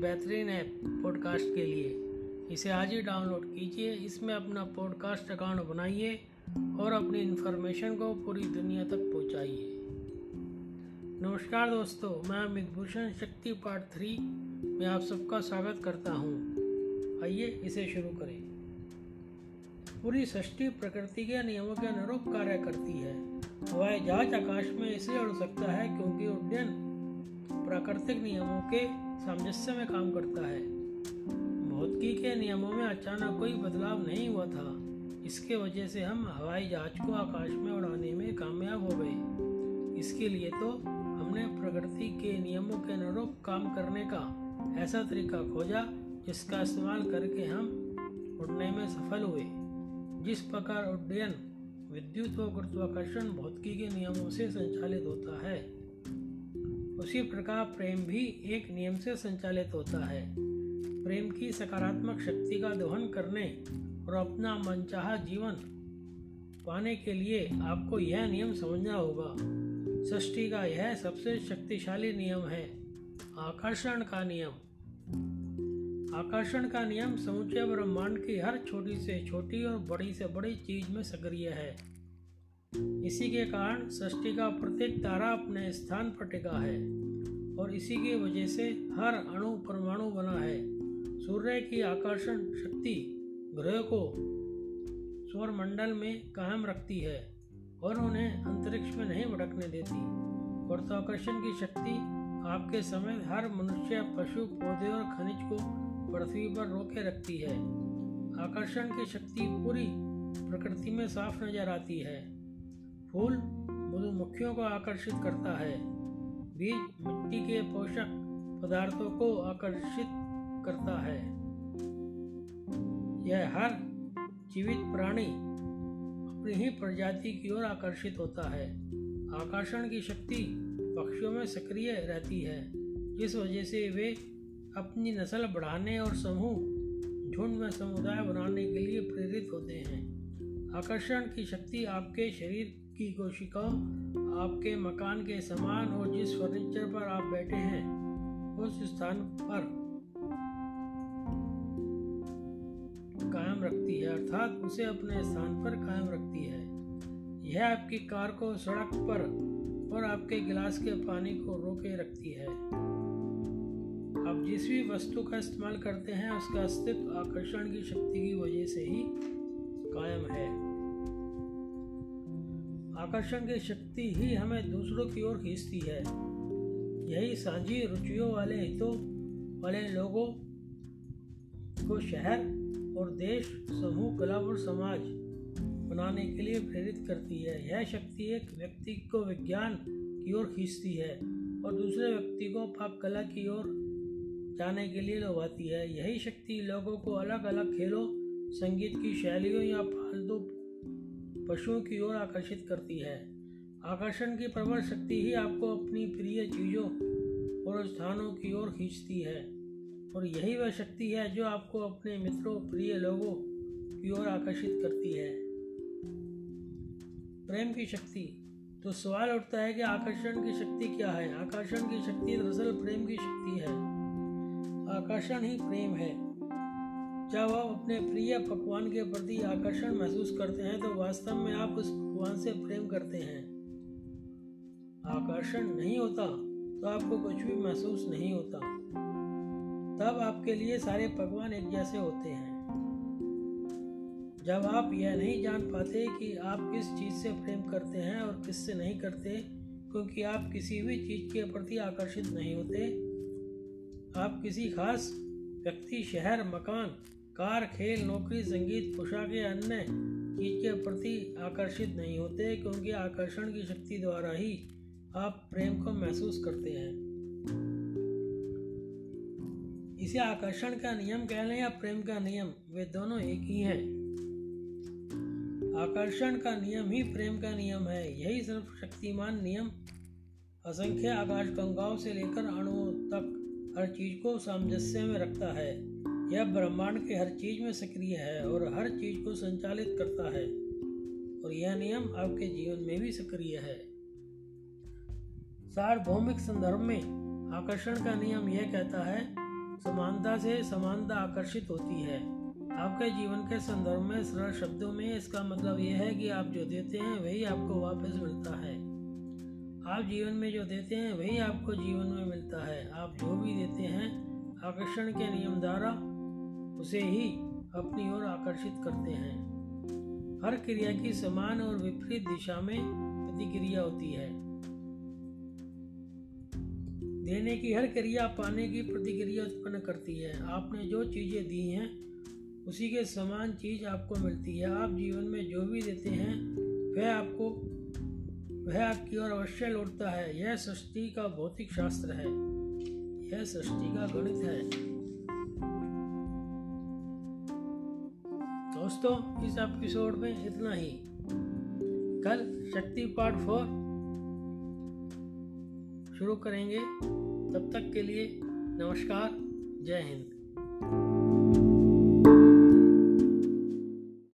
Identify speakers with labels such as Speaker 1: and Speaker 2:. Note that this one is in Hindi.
Speaker 1: बेहतरीन ऐप पॉडकास्ट के लिए। इसे आज ही डाउनलोड कीजिए, इसमें अपना पॉडकास्ट अकाउंट बनाइए और अपनी इन्फॉर्मेशन को पूरी दुनिया तक पहुंचाइए। नमस्कार दोस्तों, मैं अमित भूषण, शक्ति पार्ट थ्री में आप सबका स्वागत करता हूँ। आइए इसे शुरू करें। पूरी सृष्टि प्रकृति के नियमों के अनुरूप कार्य करती है। हवाई जहाज़ आकाश में इसलिए उड़ सकता है क्योंकि उड्डयन प्राकृतिक नियमों के सामंजस्य में काम करता है। भौतिकी के नियमों में अचानक कोई बदलाव नहीं हुआ था। इसके वजह से हम हवाई जहाज़ को आकाश में उड़ाने में कामयाब हो गए। इसके लिए तो हमने प्रकृति के नियमों के अनुरूप काम करने का ऐसा तरीका खोजा, जिसका इस्तेमाल करके हम उड़ने में सफल हुए। जिस प्रकार उड्डयन, विद्युत व गुरुत्वाकर्षण भौतिकी के नियमों से संचालित होता है उसी प्रकार प्रेम भी एक नियम से संचालित होता है। प्रेम की सकारात्मक शक्ति का दोहन करने और अपना मनचाहा जीवन पाने के लिए आपको यह नियम समझना होगा। सृष्टि का यह सबसे शक्तिशाली नियम है। आकर्षण का नियम। आकर्षण का नियम समूचे ब्रह्मांड की हर छोटी से छोटी और बड़ी से बड़ी चीज़ में सक्रिय है। इसी के कारण सृष्टि का प्रत्येक तारा अपने स्थान पर टिका है, और इसी की वजह से हर अणु परमाणु बना है। सूर्य की आकर्षण शक्ति ग्रह को सौर मंडल में कायम रखती है, और उन्हें अंतरिक्ष में नहीं भटकने देती। गुरुत्वाकर्षण की शक्ति आपके समय हर मनुष्य, पशु, पौधे और खनिज को पृथ्वी पर रोके रखती है। आकर्षण की शक्ति पूरी प्रकृति में साफ़ नज़र आती है। फूल मधुमक्खियों को आकर्षित करता है। बीज मिट्टी के पोषक पदार्थों को आकर्षित करता है। यह हर जीवित प्राणी अपनी ही प्रजाति की ओर आकर्षित होता है। आकर्षण की शक्ति पक्षियों में सक्रिय रहती है, जिस वजह से वे अपनी नस्ल बढ़ाने और समूह, झुंड में समुदाय बनाने के लिए प्रेरित होते हैं। आकर्षण की शक्ति आपके शरीर की कोशिकाओं आपके मकान के सामान और जिस फर्नीचर पर आप बैठे हैं, उस स्थान पर कायम रखती है, अर्थात उसे अपने स्थान पर कायम रखती है। यह आपकी कार को सड़क पर और आपके गिलास के पानी को रोके रखती है। आप जिस भी वस्तु का इस्तेमाल करते हैं, उसका अस्तित्व आकर्षण की शक्ति की वजह से ही कायम है। आकर्षण की शक्ति ही हमें दूसरों की ओर खींचती है। यही साझी रुचियों वाले हितों वाले लोगों को शहर और देश, समूह क्लब और समाज बनाने के लिए प्रेरित करती है। यह शक्ति एक व्यक्ति को विज्ञान की ओर खींचती है और दूसरे व्यक्ति को पाक कला की ओर जाने के लिए लोभाती है। यही शक्ति लोगों को अलग अलग खेलों, संगीत की शैलियों या फालतू पशुओं की ओर आकर्षित करती है। आकर्षण की प्रबल शक्ति ही आपको अपनी प्रिय चीज़ों और स्थानों की ओर खींचती है। और यही वह शक्ति है जो आपको अपने मित्रों, प्रिय लोगों की ओर आकर्षित करती है। प्रेम की शक्ति। तो सवाल उठता है कि आकर्षण की शक्ति क्या है? आकर्षण की शक्ति दरअसल प्रेम की शक्ति है। आकर्षण ही प्रेम है। जब आप अपने प्रिय पकवान के प्रति आकर्षण महसूस करते हैं तो वास्तव में आप उस पकवान से प्रेम करते हैं। आकर्षण नहीं होता तो आपको कुछ भी महसूस नहीं होता। तब आपके लिए सारे पकवान एक जैसे होते हैं। जब आप यह नहीं जान पाते कि आप किस चीज़ से प्रेम करते हैं और किससे नहीं करते, क्योंकि आप किसी भी चीज़ के प्रति आकर्षित नहीं होते, आप किसी खास व्यक्ति, शहर, मकान कार, खेल, नौकरी, संगीत, पोशाकें, अन्य चीज़ के प्रति आकर्षित नहीं होते क्योंकि आकर्षण की शक्ति द्वारा ही आप प्रेम को महसूस करते हैं। इसे आकर्षण का नियम कह लें या प्रेम का नियम, वे दोनों एक ही हैं। आकर्षण का नियम ही प्रेम का नियम है। यही सिर्फ़ शक्तिमान नियम असंख्य आकाश गंगाओं से लेकर अणुओं तक हर चीज़ को सामंजस्य में रखता है। यह ब्रह्मांड के हर चीज़ में सक्रिय है और हर चीज़ को संचालित करता है, और यह नियम आपके जीवन में भी सक्रिय है। सार्वभौमिक संदर्भ में आकर्षण का नियम यह कहता है, समानता से समानता आकर्षित होती है। आपके जीवन के संदर्भ में सरल शब्दों में इसका मतलब यह है कि आप जो देते हैं, वही आपको वापस मिलता है। आप जीवन में जो देते हैं, वही आपको जीवन में मिलता है। आप जो भी देते हैं, आकर्षण के नियम द्वारा उसे ही अपनी ओर आकर्षित करते हैं। हर क्रिया की समान और विपरीत दिशा में प्रतिक्रिया होती है। देने की हर क्रिया पाने की प्रतिक्रिया उत्पन्न करती है। आपने जो चीज़ें दी हैं, उसी के समान चीज़ आपको मिलती है। आप जीवन में जो भी देते हैं, वह आपको, वह आपकी ओर अवश्य लौटता है। यह सृष्टि का भौतिक शास्त्र है। यह सृष्टि का गणित है। दोस्तों, इस एपिसोड में इतना ही। कल शक्ति पार्ट फोर शुरू करेंगे। तब तक के लिए नमस्कार, जय हिंद।